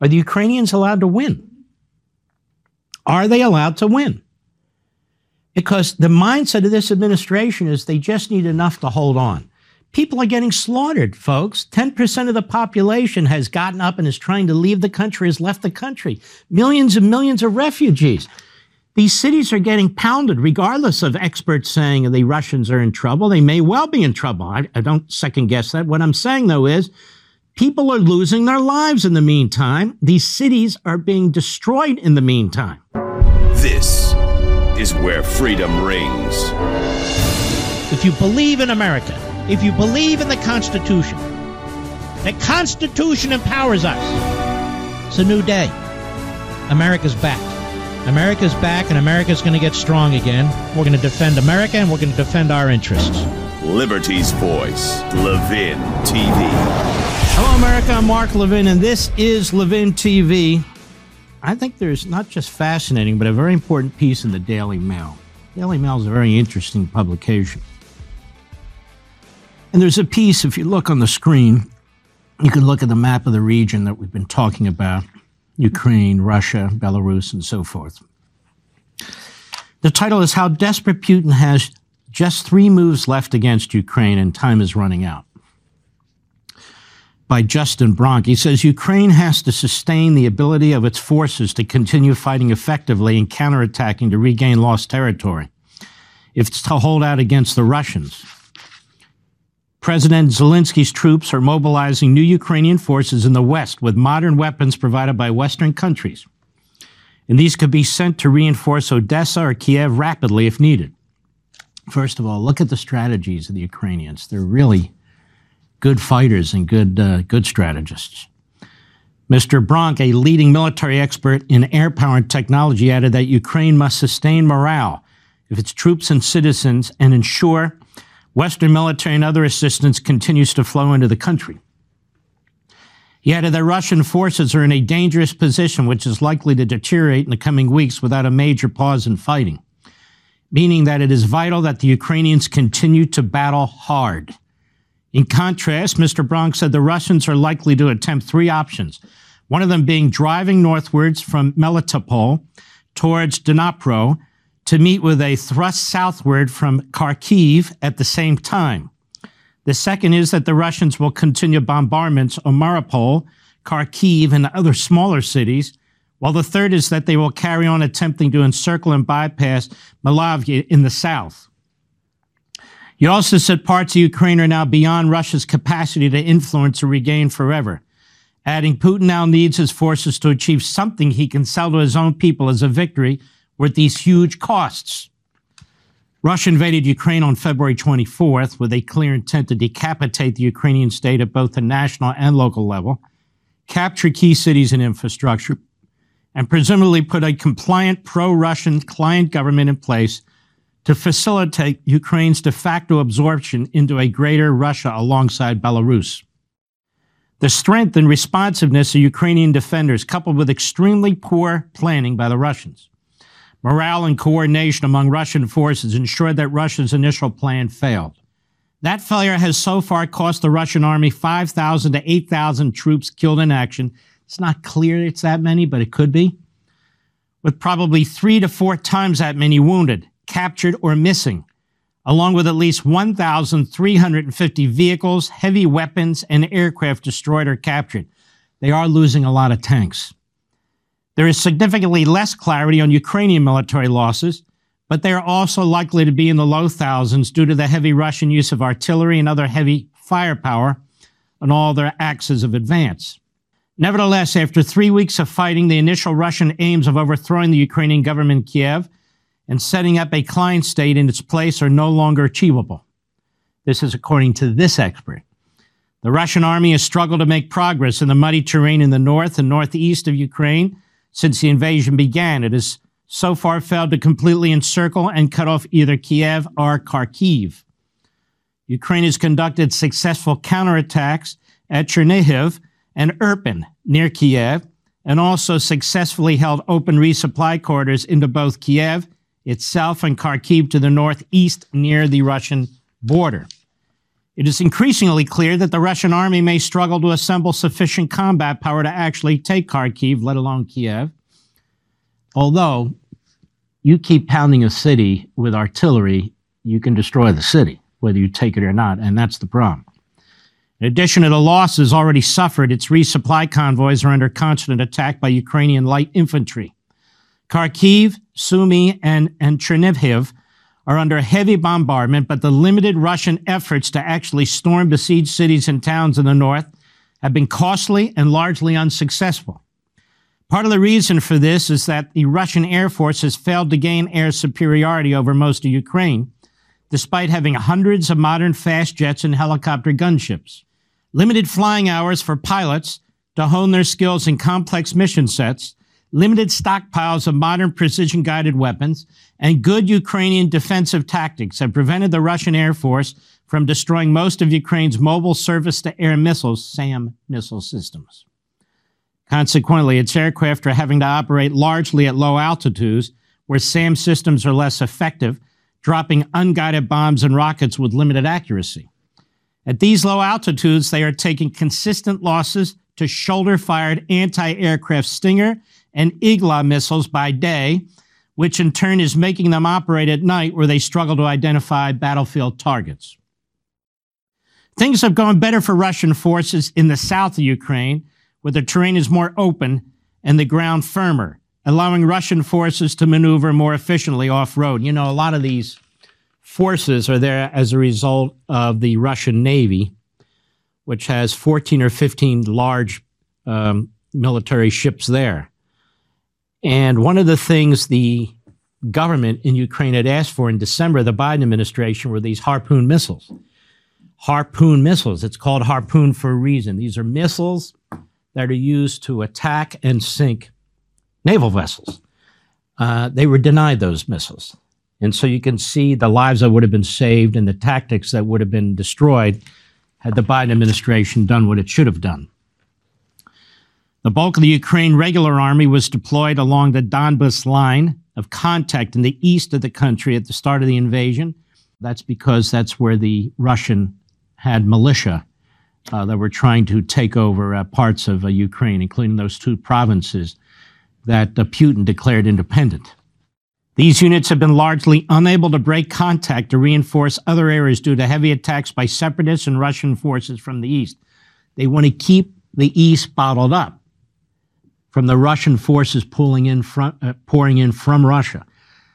Are the Ukrainians allowed to win? Are they allowed to win? Because the mindset of this administration is they just need enough to hold on. People are getting slaughtered, folks. 10% of the population has gotten up and is trying to leave the country, has left the country. Millions and millions of refugees. These cities are getting pounded, regardless of experts saying the Russians are in trouble. They may well be in trouble. I, I don't second guess that. What I'm saying, though, is people are losing their lives in the meantime. These cities are being destroyed in the meantime. This is where freedom rings. If you believe in America, if you believe in the Constitution, the Constitution empowers us. It's a new day. America's back. America's back, and America's going to get strong again. We're going to defend America, and we're going to defend our interests. Liberty's Voice, Levin TV. Hello, America. I'm Mark Levin, and this is Levin TV. I think there's not just fascinating, but a very important piece in the Daily Mail. The Daily Mail is a very interesting publication. And there's a piece, if you look on the screen, you can look at the map of the region that we've been talking about Ukraine, Russia, Belarus, and so forth. The title is How Desperate Putin Has Just Three Moves Left Against Ukraine and Time is Running Out. By Justin Bronk. He says Ukraine has to sustain the ability of its forces to continue fighting effectively and counterattacking to regain lost territory. If it's to hold out against the Russians, President Zelensky's troops are mobilizing new Ukrainian forces in the West with modern weapons provided by Western countries. And these could be sent to reinforce Odessa or Kiev rapidly if needed. First of all, look at the strategies of the Ukrainians. They're really good fighters and good, uh, good strategists. Mr. Bronk, a leading military expert in air power and technology, added that Ukraine must sustain morale of its troops and citizens and ensure Western military and other assistance continues to flow into the country. He added that Russian forces are in a dangerous position, which is likely to deteriorate in the coming weeks without a major pause in fighting, meaning that it is vital that the Ukrainians continue to battle hard. In contrast, Mr. Bronk said the Russians are likely to attempt three options, one of them being driving northwards from Melitopol towards Dnipro to meet with a thrust southward from Kharkiv at the same time. The second is that the Russians will continue bombardments on Mariupol, Kharkiv, and other smaller cities, while the third is that they will carry on attempting to encircle and bypass Malavia in the south. He also said parts of Ukraine are now beyond Russia's capacity to influence or regain forever, adding Putin now needs his forces to achieve something he can sell to his own people as a victory with these huge costs. Russia invaded Ukraine on February 24th with a clear intent to decapitate the Ukrainian state at both the national and local level, capture key cities and infrastructure, and presumably put a compliant pro Russian client government in place to facilitate Ukraine's de facto absorption into a greater Russia alongside Belarus. The strength and responsiveness of Ukrainian defenders, coupled with extremely poor planning by the Russians, Morale and coordination among Russian forces ensured that Russia's initial plan failed. That failure has so far cost the Russian army 5,000 to 8,000 troops killed in action. It's not clear it's that many, but it could be. With probably three to four times that many wounded, captured, or missing, along with at least 1,350 vehicles, heavy weapons, and aircraft destroyed or captured. They are losing a lot of tanks. There is significantly less clarity on Ukrainian military losses, but they are also likely to be in the low thousands due to the heavy Russian use of artillery and other heavy firepower on all their axes of advance. Nevertheless, after three weeks of fighting, the initial Russian aims of overthrowing the Ukrainian government in Kiev and setting up a client state in its place are no longer achievable. This is according to this expert. The Russian army has struggled to make progress in the muddy terrain in the north and northeast of Ukraine since the invasion began. It has so far failed to completely encircle and cut off either Kiev or Kharkiv. Ukraine has conducted successful counterattacks at Chernihiv and Irpin near Kiev, and also successfully held open resupply corridors into both Kiev itself and Kharkiv to the northeast near the Russian border. It is increasingly clear that the Russian army may struggle to assemble sufficient combat power to actually take Kharkiv, let alone Kiev. Although you keep pounding a city with artillery, you can destroy the city, whether you take it or not, and that's the problem. In addition to the losses already suffered, its resupply convoys are under constant attack by Ukrainian light infantry. Kharkiv, Sumy, and, and Chernihiv are under heavy bombardment, but the limited Russian efforts to actually storm besieged cities and towns in the north have been costly and largely unsuccessful. Part of the reason for this is that the Russian Air Force has failed to gain air superiority over most of Ukraine, despite having hundreds of modern fast jets and helicopter gunships. Limited flying hours for pilots to hone their skills in complex mission sets limited stockpiles of modern precision guided weapons, and good Ukrainian defensive tactics have prevented the Russian Air Force from destroying most of Ukraine's mobile surface to air missiles, SAM missile systems. Consequently, its aircraft are having to operate largely at low altitudes where SAM systems are less effective, dropping unguided bombs and rockets with limited accuracy. At these low altitudes, they are taking consistent losses to shoulder fired anti aircraft Stinger and Igla missiles by day, which in turn is making them operate at night where they struggle to identify battlefield targets. Things have gone better for Russian forces in the south of Ukraine, where the terrain is more open and the ground firmer, allowing Russian forces to maneuver more efficiently off road. You know, a lot of these forces are there as a result of the Russian Navy, which has 14 or 15 large um, military ships there. And one of the things the government in Ukraine had asked for in December, the Biden administration, were these Harpoon missiles. Harpoon missiles. It's called Harpoon for a reason. These are missiles that are used to attack and sink naval vessels. Uh, they were denied those missiles. And so you can see the lives that would have been saved and the tactics that would have been destroyed had the Biden administration done what it should have done. The bulk of the Ukraine regular army was deployed along the Donbas line of contact in the east of the country at the start of the invasion. That's because that's where the Russian had militia uh, that were trying to take over uh, parts of uh, Ukraine, including those two provinces that uh, Putin declared independent. These units have been largely unable to break contact to reinforce other areas due to heavy attacks by separatists and Russian forces from the east. They want to keep the east bottled up from the Russian forces pulling in from, uh, pouring in from Russia.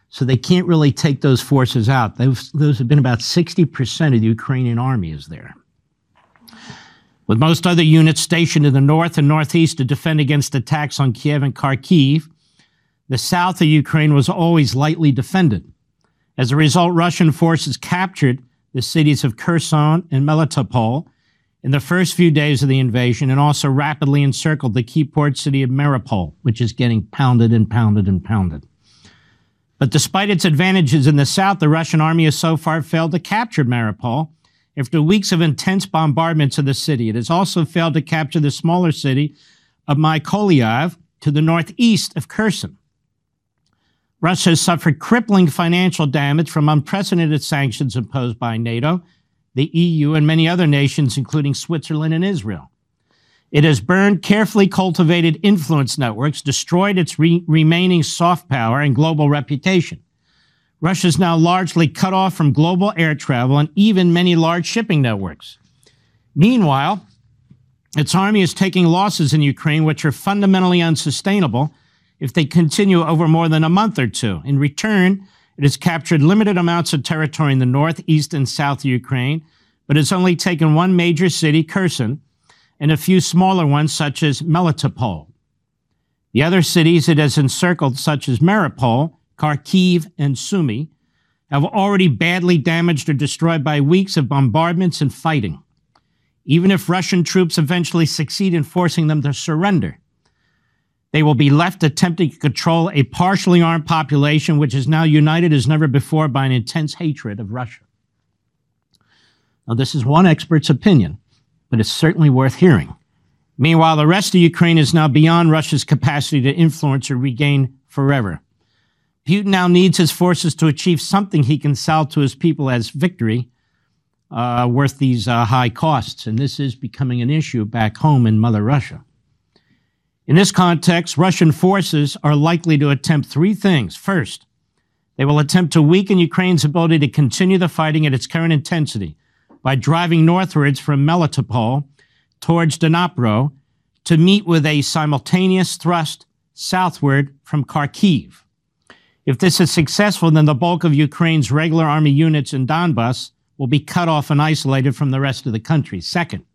So they can't really take those forces out. Those, those have been about 60% of the Ukrainian army is there. With most other units stationed in the north and northeast to defend against attacks on Kiev and Kharkiv, the south of Ukraine was always lightly defended. As a result, Russian forces captured the cities of Kherson and Melitopol in the first few days of the invasion and also rapidly encircled the key port city of Mariupol, which is getting pounded and pounded and pounded. But despite its advantages in the south, the Russian army has so far failed to capture Mariupol. After weeks of intense bombardments of the city, it has also failed to capture the smaller city of Mykolaiv to the northeast of Kherson. Russia has suffered crippling financial damage from unprecedented sanctions imposed by NATO the EU, and many other nations, including Switzerland and Israel. It has burned carefully cultivated influence networks, destroyed its re- remaining soft power and global reputation. Russia is now largely cut off from global air travel and even many large shipping networks. Meanwhile, its army is taking losses in Ukraine, which are fundamentally unsustainable if they continue over more than a month or two. In return, it has captured limited amounts of territory in the north, east, and south Ukraine, but it's only taken one major city, Kherson, and a few smaller ones, such as Melitopol. The other cities it has encircled, such as Mariupol, Kharkiv, and Sumy, have already badly damaged or destroyed by weeks of bombardments and fighting. Even if Russian troops eventually succeed in forcing them to surrender, they will be left attempting to control a partially armed population which is now united as never before by an intense hatred of Russia. Now, this is one expert's opinion, but it's certainly worth hearing. Meanwhile, the rest of Ukraine is now beyond Russia's capacity to influence or regain forever. Putin now needs his forces to achieve something he can sell to his people as victory, uh, worth these uh, high costs. And this is becoming an issue back home in Mother Russia. In this context, Russian forces are likely to attempt three things. First, they will attempt to weaken Ukraine's ability to continue the fighting at its current intensity by driving northwards from Melitopol towards Dnipro to meet with a simultaneous thrust southward from Kharkiv. If this is successful, then the bulk of Ukraine's regular army units in Donbass will be cut off and isolated from the rest of the country. Second,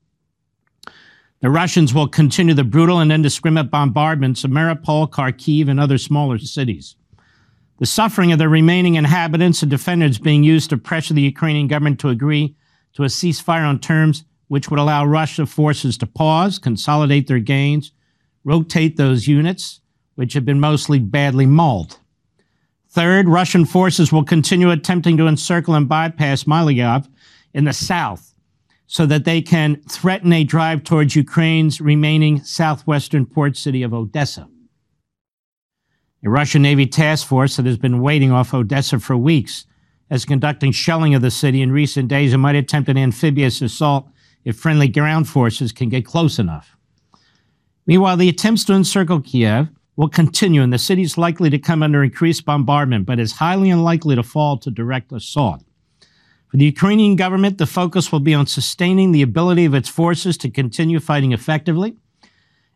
the Russians will continue the brutal and indiscriminate bombardments of Mariupol, Kharkiv, and other smaller cities. The suffering of the remaining inhabitants and defenders being used to pressure the Ukrainian government to agree to a ceasefire on terms which would allow Russian forces to pause, consolidate their gains, rotate those units, which have been mostly badly mauled. Third, Russian forces will continue attempting to encircle and bypass Mykolaiv in the south so that they can threaten a drive towards Ukraine's remaining southwestern port city of Odessa. A Russian Navy task force that has been waiting off Odessa for weeks is conducting shelling of the city in recent days and might attempt an amphibious assault if friendly ground forces can get close enough. Meanwhile, the attempts to encircle Kiev will continue, and the city is likely to come under increased bombardment, but is highly unlikely to fall to direct assault. For the Ukrainian government, the focus will be on sustaining the ability of its forces to continue fighting effectively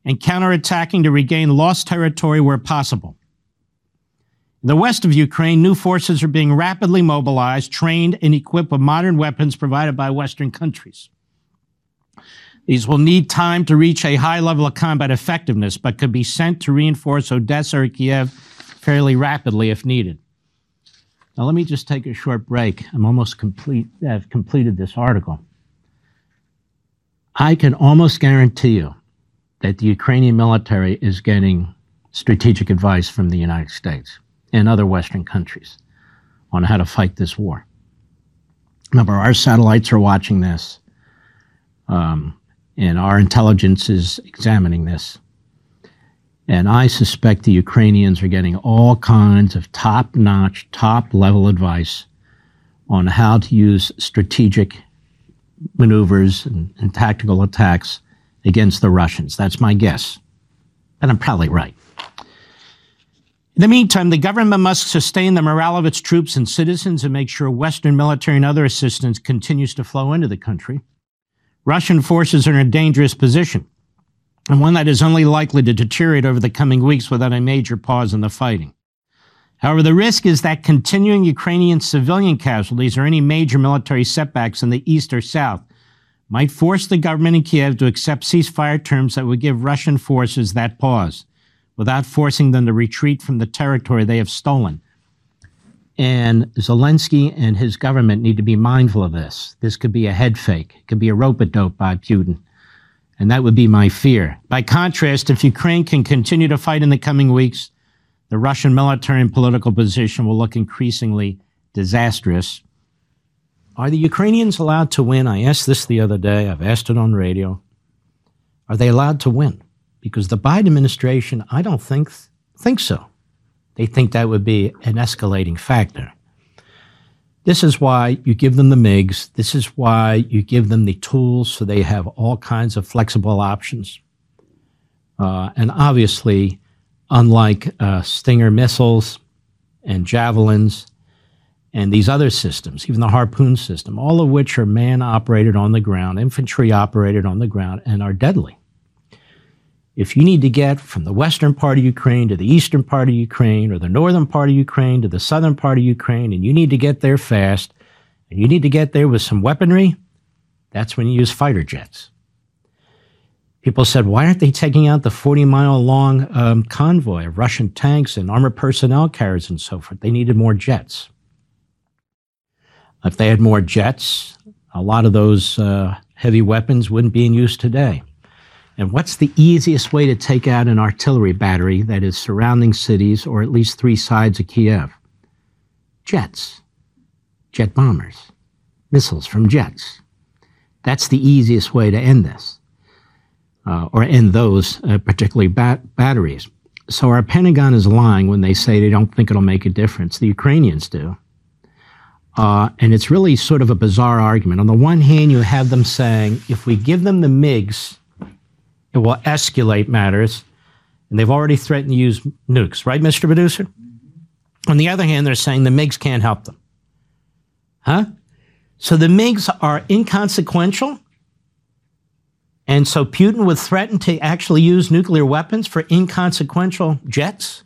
and counterattacking to regain lost territory where possible. In the west of Ukraine, new forces are being rapidly mobilized, trained, and equipped with modern weapons provided by Western countries. These will need time to reach a high level of combat effectiveness, but could be sent to reinforce Odessa or Kiev fairly rapidly if needed. Now, let me just take a short break. I'm almost complete, I've completed this article. I can almost guarantee you that the Ukrainian military is getting strategic advice from the United States and other Western countries on how to fight this war. Remember, our satellites are watching this, um, and our intelligence is examining this. And I suspect the Ukrainians are getting all kinds of top notch, top level advice on how to use strategic maneuvers and, and, tactical attacks against the Russians. That's my guess. And I'm probably right. In the meantime, the government must sustain the morale of its troops and citizens and make sure Western military and other assistance continues to flow into the country. Russian forces are in a dangerous position, and one that is only likely to deteriorate over the coming weeks without a major pause in the fighting. However, the risk is that continuing Ukrainian civilian casualties or any major military setbacks in the east or south might force the government in Kiev to accept ceasefire terms that would give Russian forces that pause without forcing them to retreat from the territory they have stolen. And Zelensky and his government need to be mindful of this. This could be a head fake, it could be a rope a dope by Putin. And that would be my fear. By contrast, if Ukraine can continue to fight in the coming weeks, the Russian military and political position will look increasingly disastrous. Are the Ukrainians allowed to win? I asked this the other day. I've asked it on radio. Are they allowed to win? because the Biden administration, I don't think think so. They think that would be an escalating factor. This is why you give them the MiGs. This is why you give them the tools so they have all kinds of flexible options. Uh, and obviously, unlike uh, Stinger missiles and javelins and these other systems, even the Harpoon system, all of which are man operated on the ground, infantry operated on the ground, and are deadly if you need to get from the western part of Ukraine to the eastern part of Ukraine or the northern part of Ukraine to the southern part of Ukraine, and you need to get there fast, and you need to get there with some weaponry, that's when you use fighter jets. People said, why aren't they taking out the 40 mile long um, convoy of Russian tanks and armored personnel carriers and so forth? They needed more jets. If they had more jets, a lot of those uh, heavy weapons wouldn't be in use today. And what's the easiest way to take out an artillery battery that is surrounding cities or at least three sides of Kiev? Jets, jet bombers, missiles from jets. That's the easiest way to end this, uh, or end those uh, particularly bat- batteries. So our Pentagon is lying when they say they don't think it'll make a difference. The Ukrainians do. Uh, and it's really sort of a bizarre argument. On the one hand, you have them saying if we give them the MiGs, it will escalate matters. And they've already threatened to use nukes, right, Mr. Producer? On the other hand, they're saying the MiGs can't help them. Huh? So the MiGs are inconsequential. And so Putin would threaten to actually use nuclear weapons for inconsequential jets.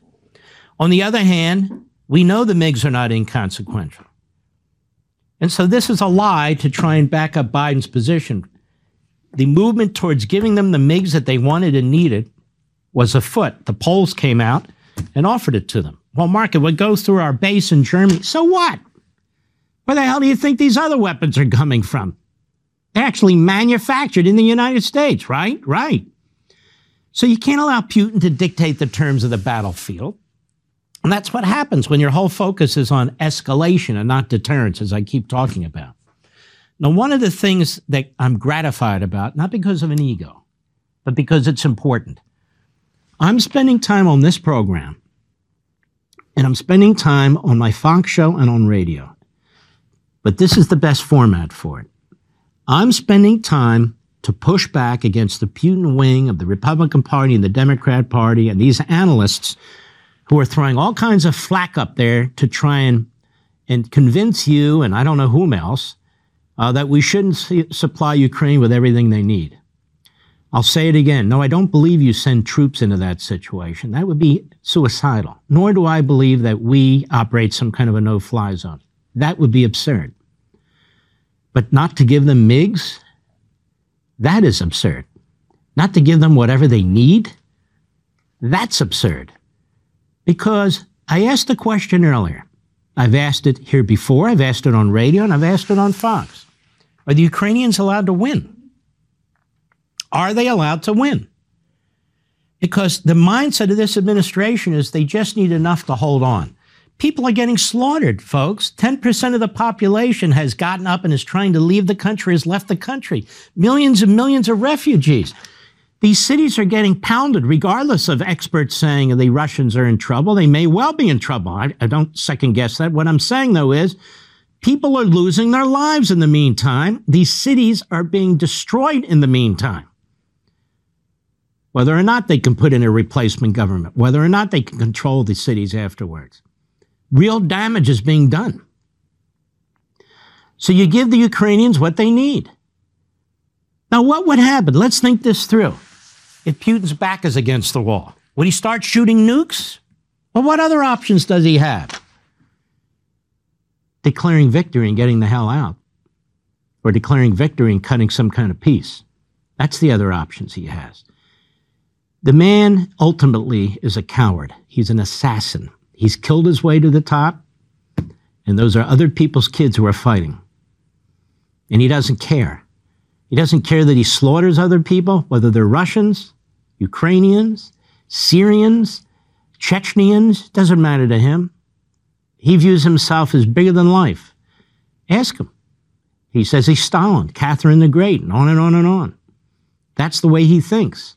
On the other hand, we know the MiGs are not inconsequential. And so this is a lie to try and back up Biden's position. The movement towards giving them the MiGs that they wanted and needed was afoot. The Poles came out and offered it to them. Well, Mark, it would go through our base in Germany. So what? Where the hell do you think these other weapons are coming from? They're actually manufactured in the United States, right? Right. So you can't allow Putin to dictate the terms of the battlefield. And that's what happens when your whole focus is on escalation and not deterrence, as I keep talking about. Now, one of the things that I'm gratified about, not because of an ego, but because it's important, I'm spending time on this program and I'm spending time on my Fox show and on radio. But this is the best format for it. I'm spending time to push back against the Putin wing of the Republican Party and the Democrat Party and these analysts who are throwing all kinds of flack up there to try and, and convince you and I don't know whom else uh, that we shouldn't supply Ukraine with everything they need. I'll say it again. No, I don't believe you send troops into that situation. That would be suicidal. Nor do I believe that we operate some kind of a no fly zone. That would be absurd. But not to give them MiGs? That is absurd. Not to give them whatever they need? That's absurd. Because I asked the question earlier. I've asked it here before, I've asked it on radio, and I've asked it on Fox. Are the Ukrainians allowed to win? Are they allowed to win? Because the mindset of this administration is they just need enough to hold on. People are getting slaughtered, folks. 10% of the population has gotten up and is trying to leave the country, has left the country. Millions and millions of refugees. These cities are getting pounded, regardless of experts saying the Russians are in trouble. They may well be in trouble. I, I don't second guess that. What I'm saying, though, is people are losing their lives in the meantime. These cities are being destroyed in the meantime whether or not they can put in a replacement government, whether or not they can control the cities afterwards. Real damage is being done. So you give the Ukrainians what they need. Now, what would happen? Let's think this through. If Putin's back is against the wall, would he start shooting nukes? Well, what other options does he have? Declaring victory and getting the hell out, or declaring victory and cutting some kind of peace. That's the other options he has. The man ultimately is a coward. He's an assassin. He's killed his way to the top, and those are other people's kids who are fighting. And he doesn't care. He doesn't care that he slaughters other people, whether they're Russians, Ukrainians, Syrians, Chechenians, doesn't matter to him. He views himself as bigger than life. Ask him. He says he's Stalin, Catherine the Great, and on and on and on. That's the way he thinks.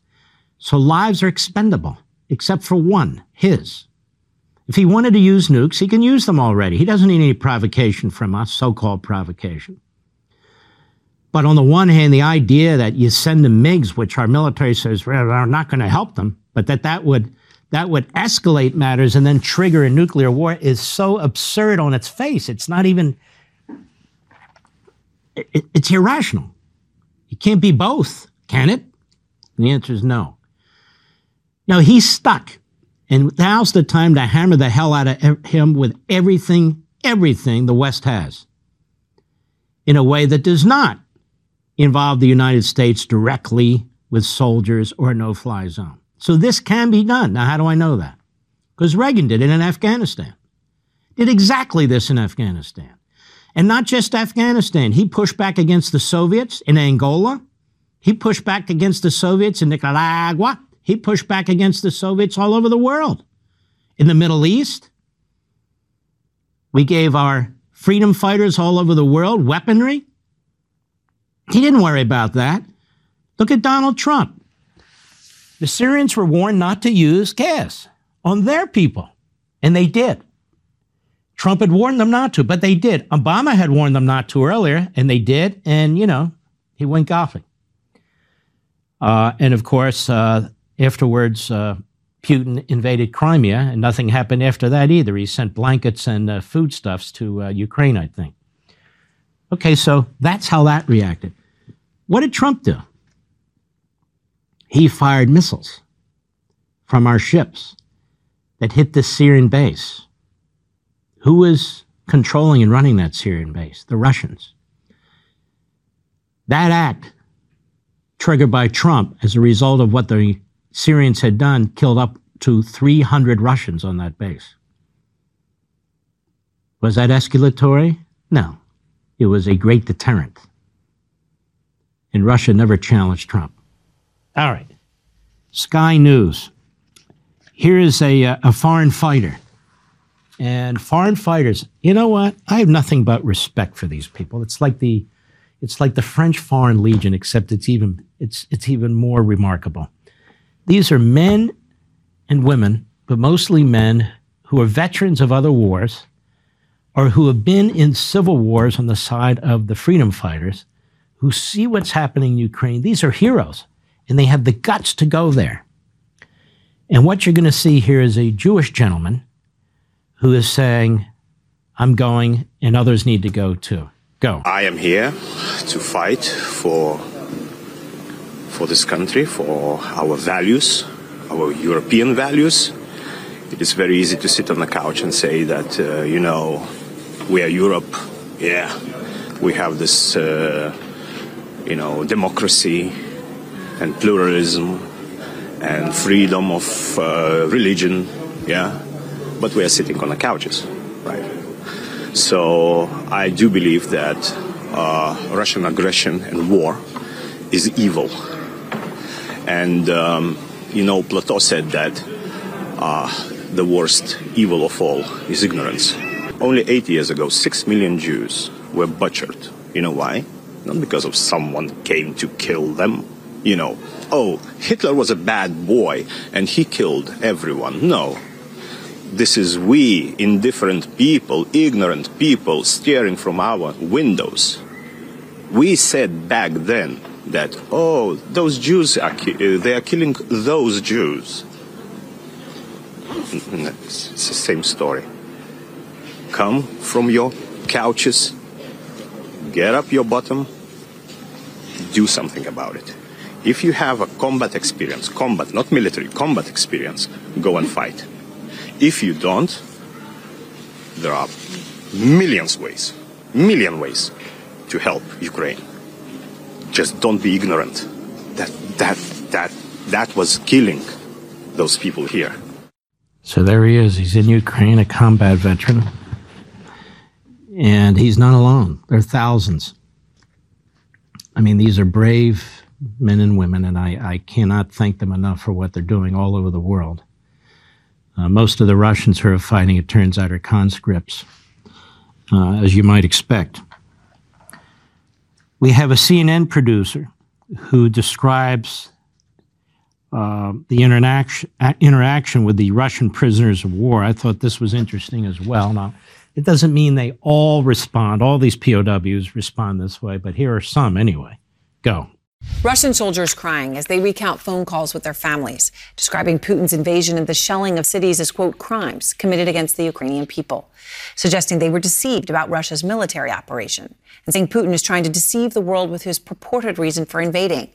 So lives are expendable, except for one, his. If he wanted to use nukes, he can use them already. He doesn't need any provocation from us, so called provocation. But on the one hand, the idea that you send them MiGs, which our military says are not going to help them, but that that would, that would escalate matters and then trigger a nuclear war is so absurd on its face. It's not even, it, it's irrational. It can't be both, can it? And the answer is no. Now he's stuck. And now's the time to hammer the hell out of him with everything, everything the West has in a way that does not involve the United States directly with soldiers or no fly zone. So this can be done. Now, how do I know that? Because Reagan did it in Afghanistan. Did exactly this in Afghanistan. And not just Afghanistan. He pushed back against the Soviets in Angola. He pushed back against the Soviets in Nicaragua. He pushed back against the Soviets all over the world. In the Middle East, we gave our freedom fighters all over the world weaponry. He didn't worry about that. Look at Donald Trump. The Syrians were warned not to use gas on their people, and they did. Trump had warned them not to, but they did. Obama had warned them not to earlier, and they did. And, you know, he went golfing. Uh, and of course, uh, afterwards, uh, Putin invaded Crimea, and nothing happened after that either. He sent blankets and uh, foodstuffs to uh, Ukraine, I think. Okay, so that's how that reacted. What did Trump do? He fired missiles from our ships that hit the Syrian base. Who was controlling and running that Syrian base? The Russians. That act, triggered by Trump as a result of what the Syrians had done, killed up to 300 Russians on that base. Was that escalatory? No. It was a great deterrent. And Russia never challenged Trump. All right. Sky News. Here is a, uh, a foreign fighter. And foreign fighters, you know what? I have nothing but respect for these people. It's like the it's like the French Foreign Legion, except it's even it's it's even more remarkable. These are men and women, but mostly men who are veterans of other wars or who have been in civil wars on the side of the freedom fighters who see what's happening in Ukraine. These are heroes, and they have the guts to go there. And what you're going to see here is a Jewish gentleman who is saying, I'm going, and others need to go too. Go. I am here to fight for for this country, for our values, our European values. It is very easy to sit on the couch and say that, uh, you know, we are Europe. Yeah, we have this, uh, you know, democracy and pluralism and freedom of uh, religion, yeah, but we are sitting on the couches, right? So I do believe that uh, Russian aggression and war is evil. And, um, you know, Plato said that uh, the worst evil of all is ignorance. Only eight years ago, six million Jews were butchered. You know why? Not because of someone came to kill them, you know, oh, Hitler was a bad boy and he killed everyone. No. This is we, indifferent people, ignorant people, staring from our windows. We said back then that, oh, those Jews, are ki- uh, they are killing those Jews. It's the same story. Come from your couches, get up your bottom, do something about it. If you have a combat experience, combat, not military, combat experience, go and fight. If you don't, there are millions ways, million ways to help Ukraine. Just don't be ignorant. That that that that was killing those people here. So there he is. He's in Ukraine, a combat veteran. And he's not alone. There are thousands. I mean, these are brave men and women, and I, I cannot thank them enough for what they're doing all over the world. Uh, most of the Russians who are fighting, it turns out, are conscripts, uh, as you might expect. We have a CNN producer who describes uh, the interaction, interaction with the Russian prisoners of war. I thought this was interesting as well. Now, it doesn't mean they all respond, all these POWs respond this way, but here are some anyway. Go. Russian soldiers crying as they recount phone calls with their families, describing Putin's invasion and the shelling of cities as, quote, crimes committed against the Ukrainian people, suggesting they were deceived about Russia's military operation, and saying Putin is trying to deceive the world with his purported reason for invading.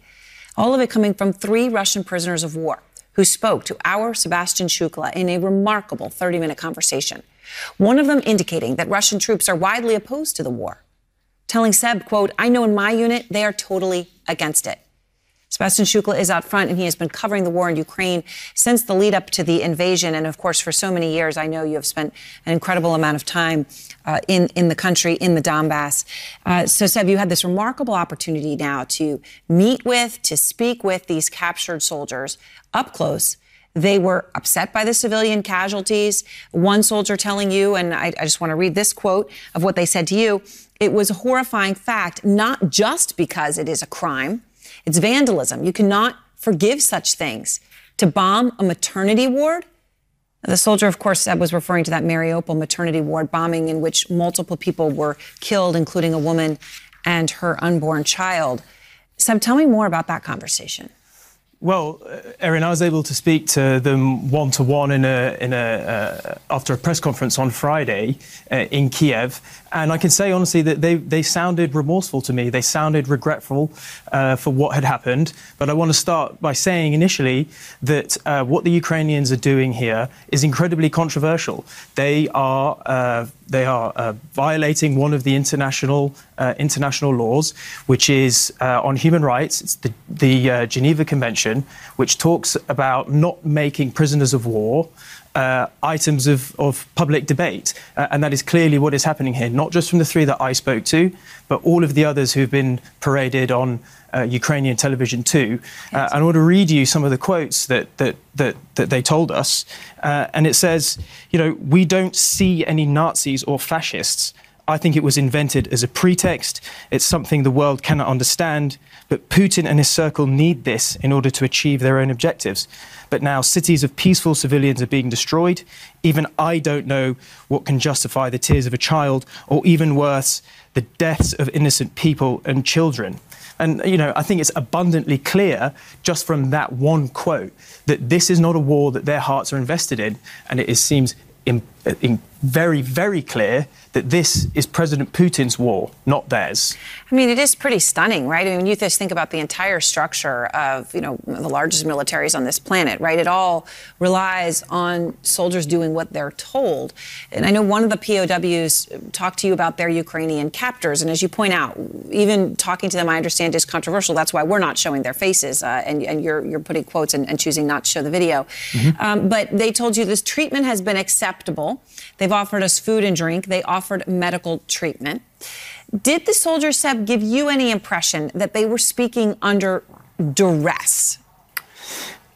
All of it coming from three Russian prisoners of war who spoke to our Sebastian Shukla in a remarkable 30 minute conversation. One of them indicating that Russian troops are widely opposed to the war telling Seb, quote, I know in my unit, they are totally against it. Sebastian Shukla is out front and he has been covering the war in Ukraine since the lead up to the invasion. And of course, for so many years, I know you have spent an incredible amount of time uh, in, in the country, in the Donbass. Uh, so, Seb, you had this remarkable opportunity now to meet with, to speak with these captured soldiers up close. They were upset by the civilian casualties. One soldier telling you, and I, I just want to read this quote of what they said to you it was a horrifying fact, not just because it is a crime, it's vandalism. You cannot forgive such things. To bomb a maternity ward, The soldier, of course, Seb was referring to that Mariupol maternity ward bombing in which multiple people were killed, including a woman and her unborn child. Seb, tell me more about that conversation. Well, uh, Erin, I was able to speak to them one to one in a in a uh, after a press conference on Friday uh, in Kiev, and I can say honestly that they they sounded remorseful to me. They sounded regretful uh, for what had happened. But I want to start by saying initially that uh, what the Ukrainians are doing here is incredibly controversial. They are uh, they are uh, violating one of the international uh, international laws, which is uh, on human rights. It's the, the uh, Geneva Convention, which talks about not making prisoners of war uh, items of, of public debate. Uh, and that is clearly what is happening here, not just from the three that I spoke to, but all of the others who've been paraded on uh, Ukrainian television too. Uh, I want to read you some of the quotes that, that, that, that they told us. Uh, and it says, you know, we don't see any Nazis or fascists. I think it was invented as a pretext. It's something the world cannot understand. But Putin and his circle need this in order to achieve their own objectives. But now cities of peaceful civilians are being destroyed. Even I don't know what can justify the tears of a child, or even worse, the deaths of innocent people and children. And, you know, I think it's abundantly clear just from that one quote that this is not a war that their hearts are invested in. And it seems in, in very, very clear that this is President Putin's war, not theirs. I mean, it is pretty stunning, right? I mean, when you just think about the entire structure of, you know, the largest militaries on this planet, right? It all relies on soldiers doing what they're told. And I know one of the POWs talked to you about their Ukrainian captors, and as you point out, even talking to them, I understand is controversial. That's why we're not showing their faces, uh, and, and, you're you're putting quotes and, and, choosing not to show the video. Mm-hmm. Um, but they told you this treatment has been acceptable. They've offered us food and drink. They offered medical treatment. Did the soldiers, Seb, give you any impression that they were speaking under duress?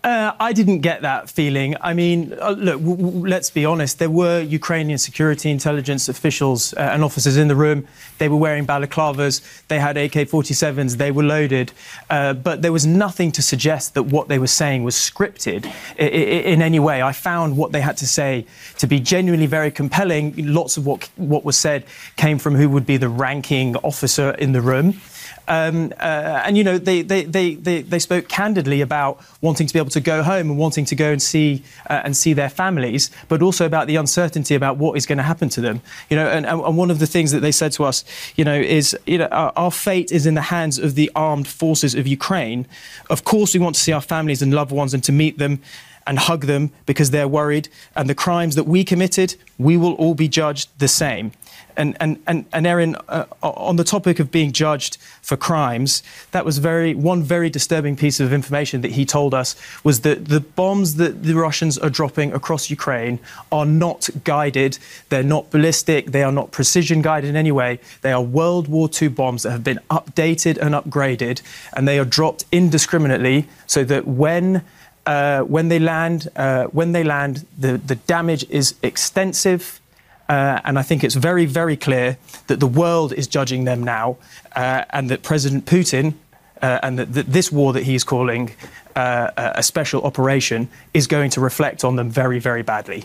Uh, I didn't get that feeling. I mean, uh, look, w- w- let's be honest. There were Ukrainian security intelligence officials uh, and officers in the room. They were wearing balaclavas. They had AK 47s. They were loaded. Uh, but there was nothing to suggest that what they were saying was scripted I- I- in any way. I found what they had to say to be genuinely very compelling. Lots of what, what was said came from who would be the ranking officer in the room. Um, uh, and, you know, they, they, they, they, they spoke candidly about wanting to be able to go home and wanting to go and see, uh, and see their families, but also about the uncertainty about what is going to happen to them. You know, and, and one of the things that they said to us, you know, is, you know, our, our fate is in the hands of the armed forces of Ukraine. Of course, we want to see our families and loved ones and to meet them and hug them because they're worried. And the crimes that we committed, we will all be judged the same. And, and, and, and Erin, uh, on the topic of being judged for crimes, that was very one very disturbing piece of information that he told us was that the bombs that the Russians are dropping across Ukraine are not guided, they're not ballistic, they are not precision guided in any way. They are World War II bombs that have been updated and upgraded, and they are dropped indiscriminately so that when uh, when they land, uh, when they land, the, the damage is extensive. Uh, and I think it's very, very clear that the world is judging them now, uh, and that President Putin uh, and that, that, this war that he's calling uh, a special operation is going to reflect on them very, very badly.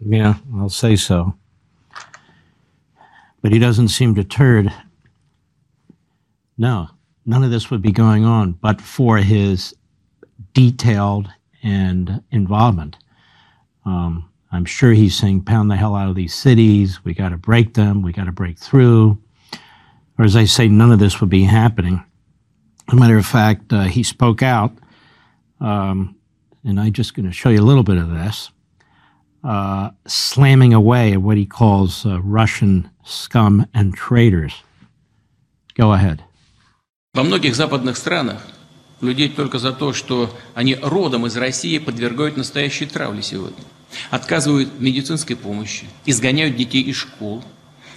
Yeah, I'll say so. But he doesn't seem deterred. No, none of this would be going on but for his detailed and involvement. Um, I'm sure he's saying, pound the hell out of these cities. We got to break them. We got to break through. Or as I say, none of this would be happening. As a matter of fact, uh, he spoke out, um, and I'm just going to show you a little bit of this, uh, slamming away at what he calls uh, Russian scum and traitors. Go ahead. Во многих западных странах людей только за то, что они родом из России, подвергают настоящей травле сегодня. Отказывают в медицинской помощи, изгоняют детей из школ,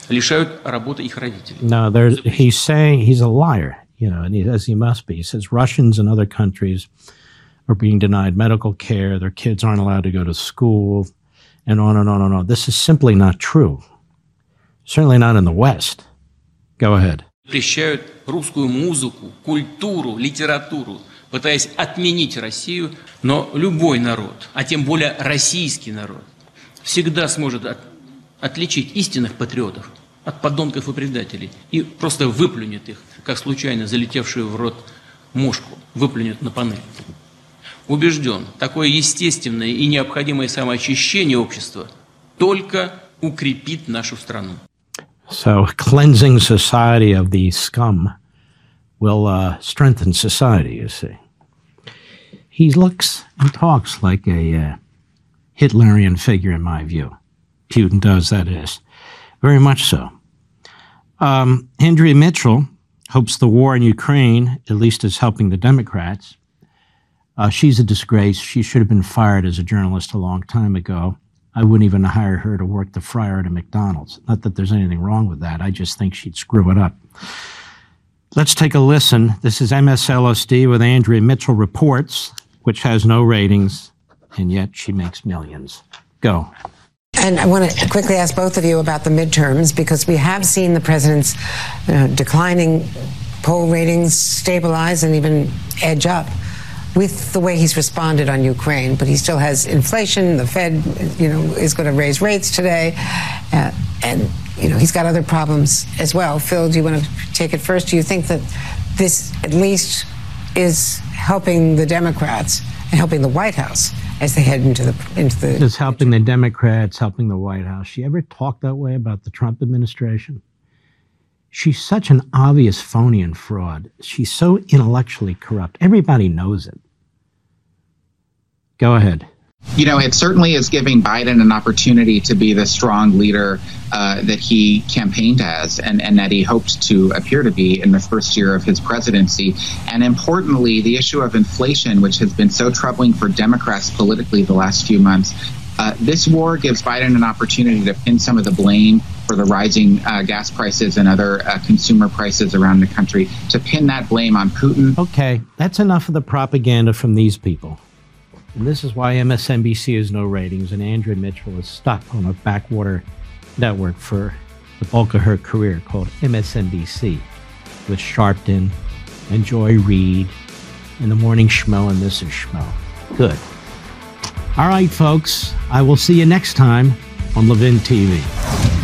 лишают работы их родителей. No, there's, he's saying he's a liar, you know, and he, as he must be. He says Russians and other countries are being denied medical care, their kids aren't allowed to go to school, and on and on and on. This is simply not true. Certainly not in the West. Go ahead. Запрещают русскую музыку, культуру, литературу. Пытаясь отменить Россию, но любой народ, а тем более российский народ, всегда сможет от, отличить истинных патриотов от подонков и предателей и просто выплюнет их, как случайно залетевшую в рот мушку, выплюнет на панель. Убежден, такое естественное и необходимое самоочищение общества только укрепит нашу страну. So, cleansing society of the scum will uh, strengthen society, you see. He looks and talks like a uh, Hitlerian figure, in my view. Putin does, that is. Very much so. Um, Andrea Mitchell hopes the war in Ukraine, at least, is helping the Democrats. Uh, she's a disgrace. She should have been fired as a journalist a long time ago. I wouldn't even hire her to work the fryer at a McDonald's. Not that there's anything wrong with that. I just think she'd screw it up. Let's take a listen. This is MSLSD with Andrea Mitchell Reports, which has no ratings, and yet she makes millions. Go. And I want to quickly ask both of you about the midterms because we have seen the president's uh, declining poll ratings stabilize and even edge up with the way he's responded on Ukraine. But he still has inflation. The Fed, you know, is going to raise rates today, uh, and you know he's got other problems as well. Phil, do you want to take it first? Do you think that this at least is helping the Democrats and helping the White House as they head into the into the? It's helping the Democrats, helping the White House. She ever talked that way about the Trump administration? She's such an obvious phony and fraud. She's so intellectually corrupt. Everybody knows it. Go ahead. You know, it certainly is giving Biden an opportunity to be the strong leader uh, that he campaigned as and, and that he hoped to appear to be in the first year of his presidency. And importantly, the issue of inflation, which has been so troubling for Democrats politically the last few months, uh, this war gives Biden an opportunity to pin some of the blame for the rising uh, gas prices and other uh, consumer prices around the country, to pin that blame on Putin. Okay, that's enough of the propaganda from these people. And this is why MSNBC has no ratings, and Andrea Mitchell is stuck on a backwater network for the bulk of her career called MSNBC with Sharpton and Joy Reid and the Morning Schmo and Mrs. Schmo. Good. All right, folks, I will see you next time on Levin TV.